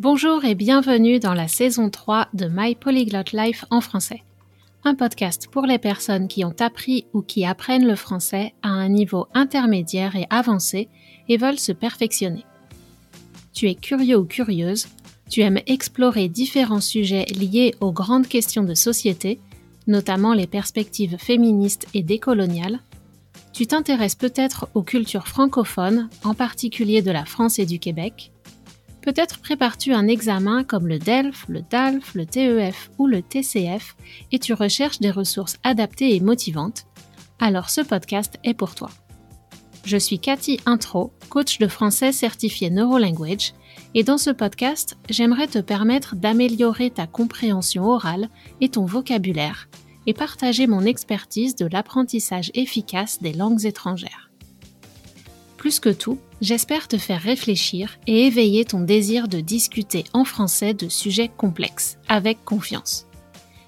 Bonjour et bienvenue dans la saison 3 de My Polyglot Life en français. Un podcast pour les personnes qui ont appris ou qui apprennent le français à un niveau intermédiaire et avancé et veulent se perfectionner. Tu es curieux ou curieuse, tu aimes explorer différents sujets liés aux grandes questions de société, notamment les perspectives féministes et décoloniales. Tu t'intéresses peut-être aux cultures francophones, en particulier de la France et du Québec Peut-être prépares-tu un examen comme le DELF, le DALF, le TEF ou le TCF et tu recherches des ressources adaptées et motivantes. Alors ce podcast est pour toi. Je suis Cathy Intro, coach de français certifié Neurolanguage, et dans ce podcast, j'aimerais te permettre d'améliorer ta compréhension orale et ton vocabulaire et partager mon expertise de l'apprentissage efficace des langues étrangères. Plus que tout, j'espère te faire réfléchir et éveiller ton désir de discuter en français de sujets complexes, avec confiance.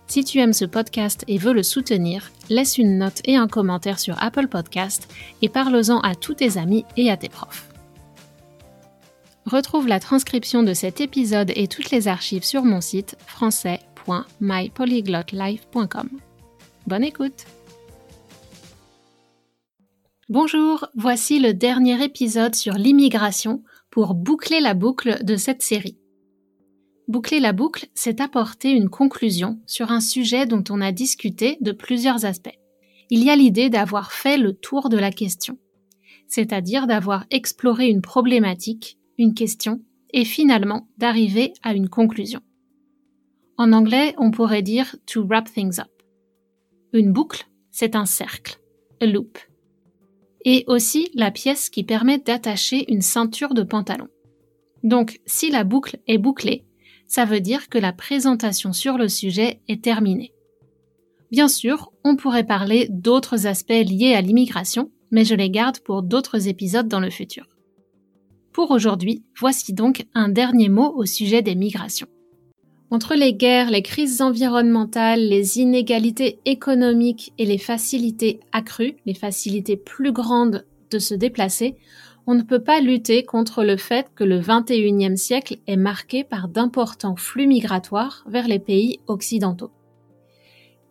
Si tu aimes ce podcast et veux le soutenir, laisse une note et un commentaire sur Apple Podcast et parle-en à tous tes amis et à tes profs. Retrouve la transcription de cet épisode et toutes les archives sur mon site français.mypolyglotlife.com. Bonne écoute! Bonjour, voici le dernier épisode sur l'immigration pour boucler la boucle de cette série. Boucler la boucle, c'est apporter une conclusion sur un sujet dont on a discuté de plusieurs aspects. Il y a l'idée d'avoir fait le tour de la question, c'est-à-dire d'avoir exploré une problématique, une question, et finalement d'arriver à une conclusion. En anglais, on pourrait dire to wrap things up. Une boucle, c'est un cercle, a loop et aussi la pièce qui permet d'attacher une ceinture de pantalon. Donc, si la boucle est bouclée, ça veut dire que la présentation sur le sujet est terminée. Bien sûr, on pourrait parler d'autres aspects liés à l'immigration, mais je les garde pour d'autres épisodes dans le futur. Pour aujourd'hui, voici donc un dernier mot au sujet des migrations. Entre les guerres, les crises environnementales, les inégalités économiques et les facilités accrues, les facilités plus grandes de se déplacer, on ne peut pas lutter contre le fait que le 21e siècle est marqué par d'importants flux migratoires vers les pays occidentaux.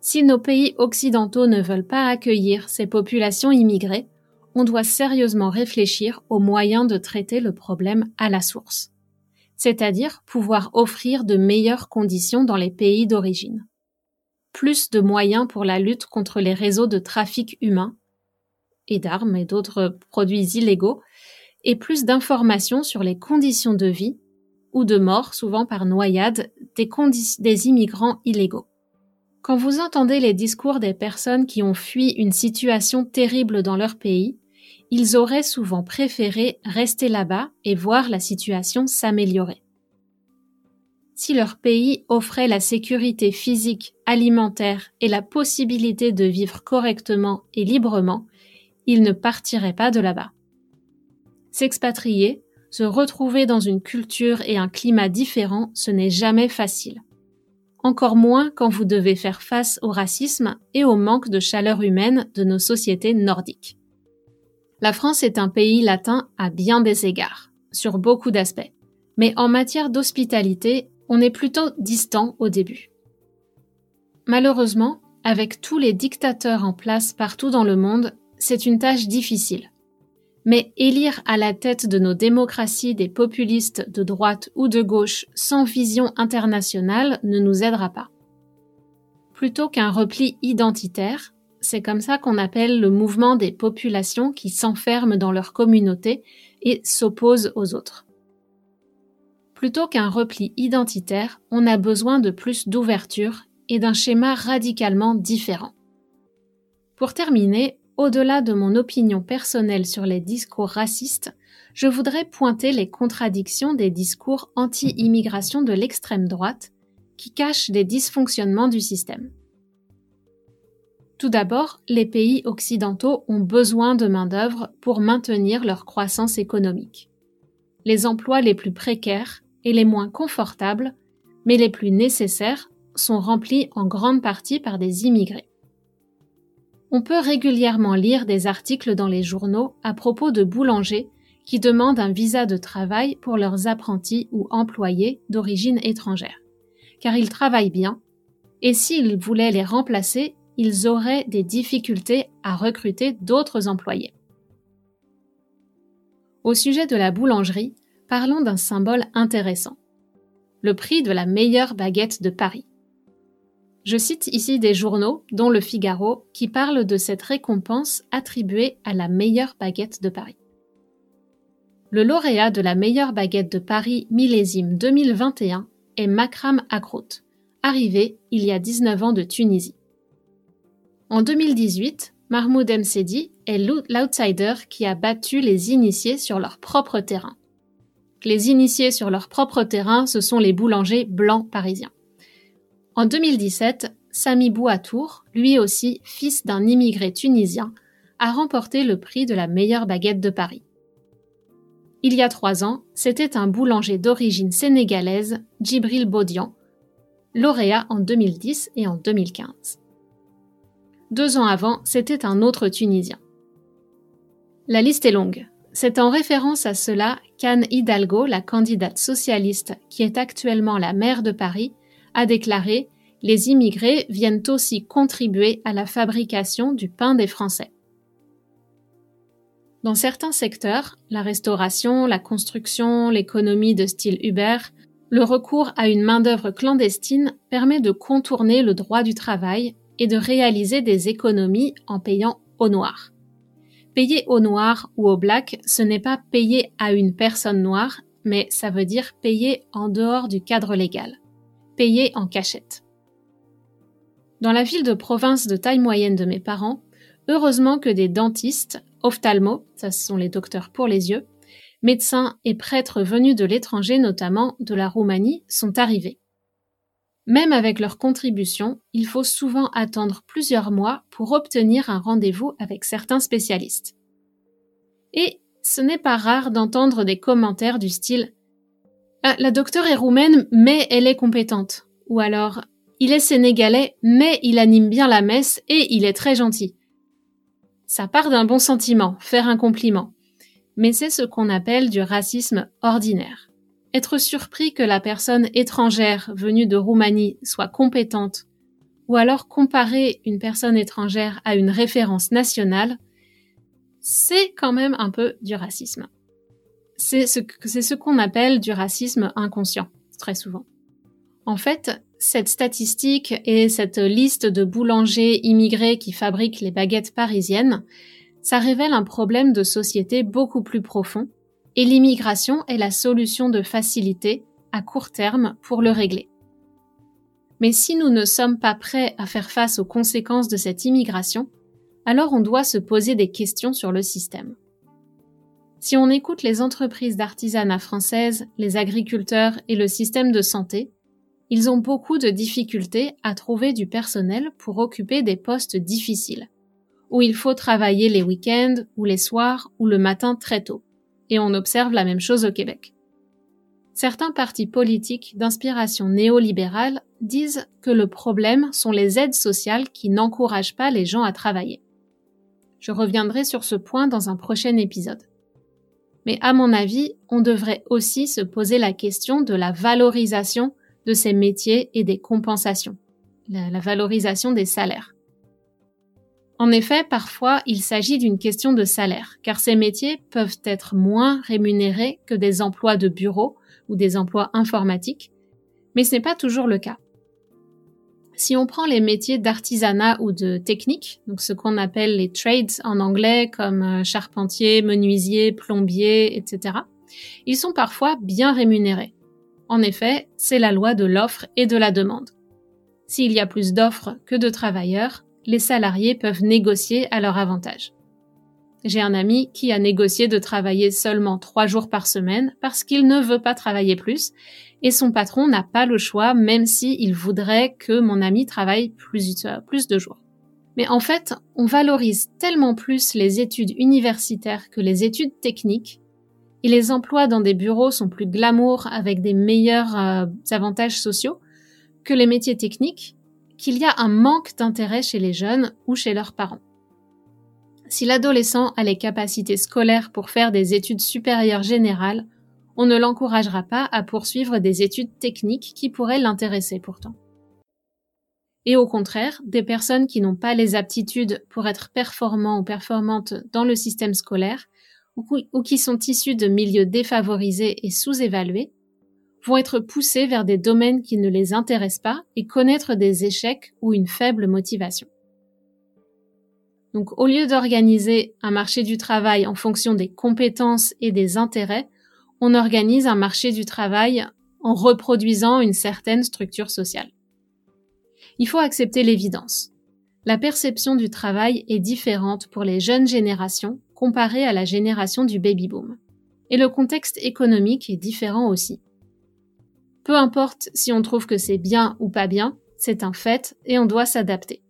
Si nos pays occidentaux ne veulent pas accueillir ces populations immigrées, on doit sérieusement réfléchir aux moyens de traiter le problème à la source c'est-à-dire pouvoir offrir de meilleures conditions dans les pays d'origine. Plus de moyens pour la lutte contre les réseaux de trafic humain et d'armes et d'autres produits illégaux, et plus d'informations sur les conditions de vie ou de mort, souvent par noyade, des, des immigrants illégaux. Quand vous entendez les discours des personnes qui ont fui une situation terrible dans leur pays, ils auraient souvent préféré rester là-bas et voir la situation s'améliorer. Si leur pays offrait la sécurité physique, alimentaire et la possibilité de vivre correctement et librement, ils ne partiraient pas de là-bas. S'expatrier, se retrouver dans une culture et un climat différents, ce n'est jamais facile. Encore moins quand vous devez faire face au racisme et au manque de chaleur humaine de nos sociétés nordiques. La France est un pays latin à bien des égards, sur beaucoup d'aspects. Mais en matière d'hospitalité, on est plutôt distant au début. Malheureusement, avec tous les dictateurs en place partout dans le monde, c'est une tâche difficile. Mais élire à la tête de nos démocraties des populistes de droite ou de gauche sans vision internationale ne nous aidera pas. Plutôt qu'un repli identitaire, c'est comme ça qu'on appelle le mouvement des populations qui s'enferment dans leur communauté et s'opposent aux autres. Plutôt qu'un repli identitaire, on a besoin de plus d'ouverture et d'un schéma radicalement différent. Pour terminer, au-delà de mon opinion personnelle sur les discours racistes, je voudrais pointer les contradictions des discours anti-immigration de l'extrême droite qui cachent des dysfonctionnements du système. Tout d'abord, les pays occidentaux ont besoin de main-d'œuvre pour maintenir leur croissance économique. Les emplois les plus précaires et les moins confortables, mais les plus nécessaires, sont remplis en grande partie par des immigrés. On peut régulièrement lire des articles dans les journaux à propos de boulangers qui demandent un visa de travail pour leurs apprentis ou employés d'origine étrangère, car ils travaillent bien, et s'ils voulaient les remplacer, ils auraient des difficultés à recruter d'autres employés. Au sujet de la boulangerie, parlons d'un symbole intéressant. Le prix de la meilleure baguette de Paris. Je cite ici des journaux, dont Le Figaro, qui parlent de cette récompense attribuée à la meilleure baguette de Paris. Le lauréat de la meilleure baguette de Paris millésime 2021 est Makram Akrout, arrivé il y a 19 ans de Tunisie. En 2018, Mahmoud Msedi est l'outsider qui a battu les initiés sur leur propre terrain. Les initiés sur leur propre terrain, ce sont les boulangers blancs parisiens. En 2017, Sami Bouatour, lui aussi fils d'un immigré tunisien, a remporté le prix de la meilleure baguette de Paris. Il y a trois ans, c'était un boulanger d'origine sénégalaise, Djibril Baudian, lauréat en 2010 et en 2015. Deux ans avant, c'était un autre Tunisien. La liste est longue. C'est en référence à cela qu'Anne Hidalgo, la candidate socialiste qui est actuellement la maire de Paris, a déclaré Les immigrés viennent aussi contribuer à la fabrication du pain des Français. Dans certains secteurs, la restauration, la construction, l'économie de style Uber, le recours à une main-d'œuvre clandestine permet de contourner le droit du travail et de réaliser des économies en payant au noir. Payer au noir ou au black, ce n'est pas payer à une personne noire, mais ça veut dire payer en dehors du cadre légal. Payer en cachette. Dans la ville de province de taille moyenne de mes parents, heureusement que des dentistes, ophtalmos, ça ce sont les docteurs pour les yeux, médecins et prêtres venus de l'étranger, notamment de la Roumanie, sont arrivés. Même avec leur contribution, il faut souvent attendre plusieurs mois pour obtenir un rendez-vous avec certains spécialistes. Et ce n'est pas rare d'entendre des commentaires du style ah, La docteure est roumaine, mais elle est compétente. Ou alors Il est sénégalais, mais il anime bien la messe et il est très gentil. Ça part d'un bon sentiment, faire un compliment mais c'est ce qu'on appelle du racisme ordinaire. Être surpris que la personne étrangère venue de Roumanie soit compétente, ou alors comparer une personne étrangère à une référence nationale, c'est quand même un peu du racisme. C'est ce, qu'on appelle du racisme inconscient, très souvent. En fait, cette statistique et cette liste de boulangers immigrés qui fabriquent les baguettes parisiennes, ça révèle un problème de société beaucoup plus profond, et l'immigration est la solution de facilité à court terme pour le régler. Mais si nous ne sommes pas prêts à faire face aux conséquences de cette immigration, alors on doit se poser des questions sur le système. Si on écoute les entreprises d'artisanat françaises, les agriculteurs et le système de santé, ils ont beaucoup de difficultés à trouver du personnel pour occuper des postes difficiles où il faut travailler les week-ends ou les soirs ou le matin très tôt. Et on observe la même chose au Québec. Certains partis politiques d'inspiration néolibérale disent que le problème sont les aides sociales qui n'encouragent pas les gens à travailler. Je reviendrai sur ce point dans un prochain épisode. Mais à mon avis, on devrait aussi se poser la question de la valorisation de ces métiers et des compensations, la, valorisation des salaires. En effet, parfois, il s'agit d'une question de salaire, car ces métiers peuvent être moins rémunérés que des emplois de bureau ou des emplois informatiques, mais ce n'est pas toujours le cas. Si on prend les métiers d'artisanat ou de technique, donc ce qu'on appelle les trades en anglais comme euh, charpentier, menuisier, plombier, etc., ils sont parfois bien rémunérés. En effet, c'est la loi de l'offre et de la demande. S'il y a plus d'offres que de travailleurs, les salariés peuvent négocier à leur avantage. J'ai un ami qui a négocié de travailler seulement trois jours par semaine parce qu'il ne veut pas travailler plus et son patron n'a pas le choix même s'il voudrait que mon ami travaille plus, plus de jours. Mais en fait, on valorise tellement plus les études universitaires que les études techniques et les emplois dans des bureaux sont plus glamour avec des meilleurs euh, avantages sociaux que les métiers techniques qu'il y a un manque d'intérêt chez les jeunes ou chez leurs parents. Si l'adolescent a les capacités scolaires pour faire des études supérieures générales, on ne l'encouragera pas à poursuivre des études techniques qui pourraient l'intéresser pourtant. Et au contraire, des personnes qui n'ont pas les aptitudes pour être performants ou performantes dans le système scolaire, ou qui sont issues de milieux défavorisés et sous-évalués, vont être poussées vers des domaines qui ne les intéressent pas et connaître des échecs ou une faible motivation. Donc au lieu d'organiser un marché du travail en fonction des compétences et des intérêts, on organise un marché du travail en reproduisant une certaine structure sociale. Il faut accepter l'évidence. La perception du travail est différente pour les jeunes générations comparée à la génération du baby-boom. Et le contexte économique est différent aussi. Peu importe si on trouve que c'est bien ou pas bien, c'est un fait et on doit s'adapter.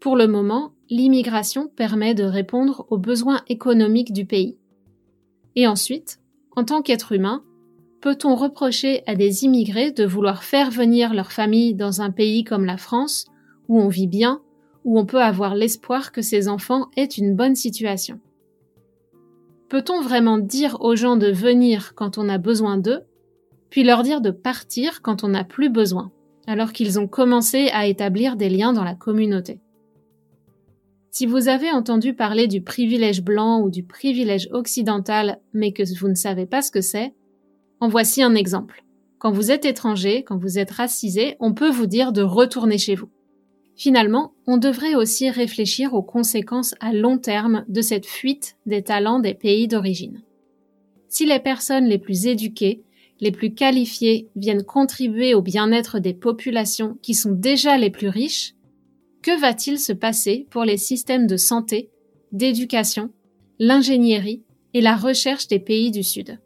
Pour le moment, l'immigration permet de répondre aux besoins économiques du pays. Et ensuite, en tant qu'être humain, peut-on reprocher à des immigrés de vouloir faire venir leur famille dans un pays comme la France, où on vit bien, où on peut avoir l'espoir que ces enfants aient une bonne situation? Peut-on vraiment dire aux gens de venir quand on a besoin d'eux, puis leur dire de partir quand on n'a plus besoin, alors qu'ils ont commencé à établir des liens dans la communauté si vous avez entendu parler du privilège blanc ou du privilège occidental, mais que vous ne savez pas ce que c'est, en voici un exemple. Quand vous êtes étranger, quand vous êtes racisé, on peut vous dire de retourner chez vous. Finalement, on devrait aussi réfléchir aux conséquences à long terme de cette fuite des talents des pays d'origine. Si les personnes les plus éduquées, les plus qualifiées viennent contribuer au bien-être des populations qui sont déjà les plus riches, que va-t-il se passer pour les systèmes de santé, d'éducation, l'ingénierie et la recherche des pays du Sud?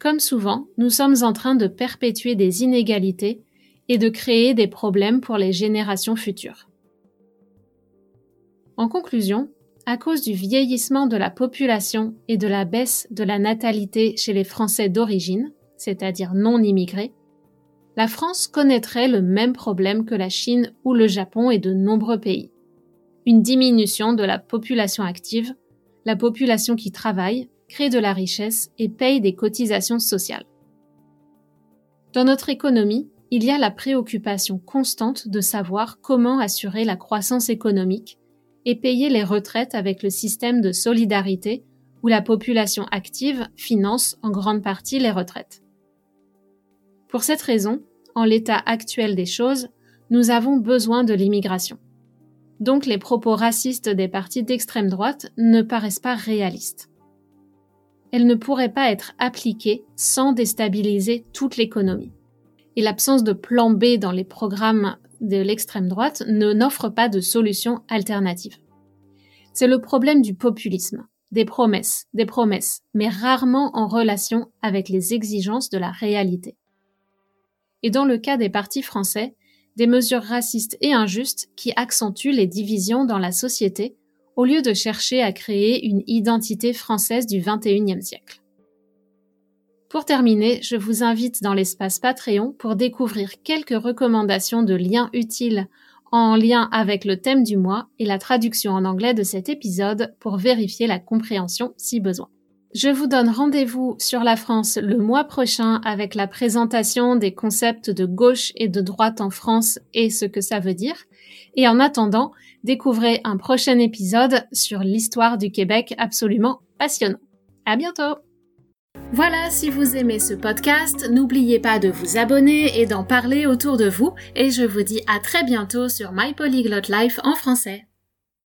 Comme souvent, nous sommes en train de perpétuer des inégalités et de créer des problèmes pour les générations futures. En conclusion, à cause du vieillissement de la population et de la baisse de la natalité chez les Français d'origine, c'est-à-dire non immigrés, la France connaîtrait le même problème que la Chine ou le Japon et de nombreux pays. Une diminution de la population active, la population qui travaille, crée de la richesse et paye des cotisations sociales. Dans notre économie, il y a la préoccupation constante de savoir comment assurer la croissance économique et payer les retraites avec le système de solidarité où la population active finance en grande partie les retraites. Pour cette raison, en l'état actuel des choses, nous avons besoin de l'immigration. Donc les propos racistes des partis d'extrême droite ne paraissent pas réalistes. Elles ne pourraient pas être appliquées sans déstabiliser toute l'économie. Et l'absence de plan B dans les programmes de l'extrême droite ne n'offre pas de solution alternative. C'est le problème du populisme, des promesses, des promesses, mais rarement en relation avec les exigences de la réalité et dans le cas des partis français, des mesures racistes et injustes qui accentuent les divisions dans la société au lieu de chercher à créer une identité française du XXIe siècle. Pour terminer, je vous invite dans l'espace Patreon pour découvrir quelques recommandations de liens utiles en lien avec le thème du mois et la traduction en anglais de cet épisode pour vérifier la compréhension si besoin. Je vous donne rendez-vous sur la France le mois prochain avec la présentation des concepts de gauche et de droite en France et ce que ça veut dire. Et en attendant, découvrez un prochain épisode sur l'histoire du Québec absolument passionnant. À bientôt! Voilà, si vous aimez ce podcast, n'oubliez pas de vous abonner et d'en parler autour de vous, et je vous dis à très bientôt sur My Polyglot Life en français.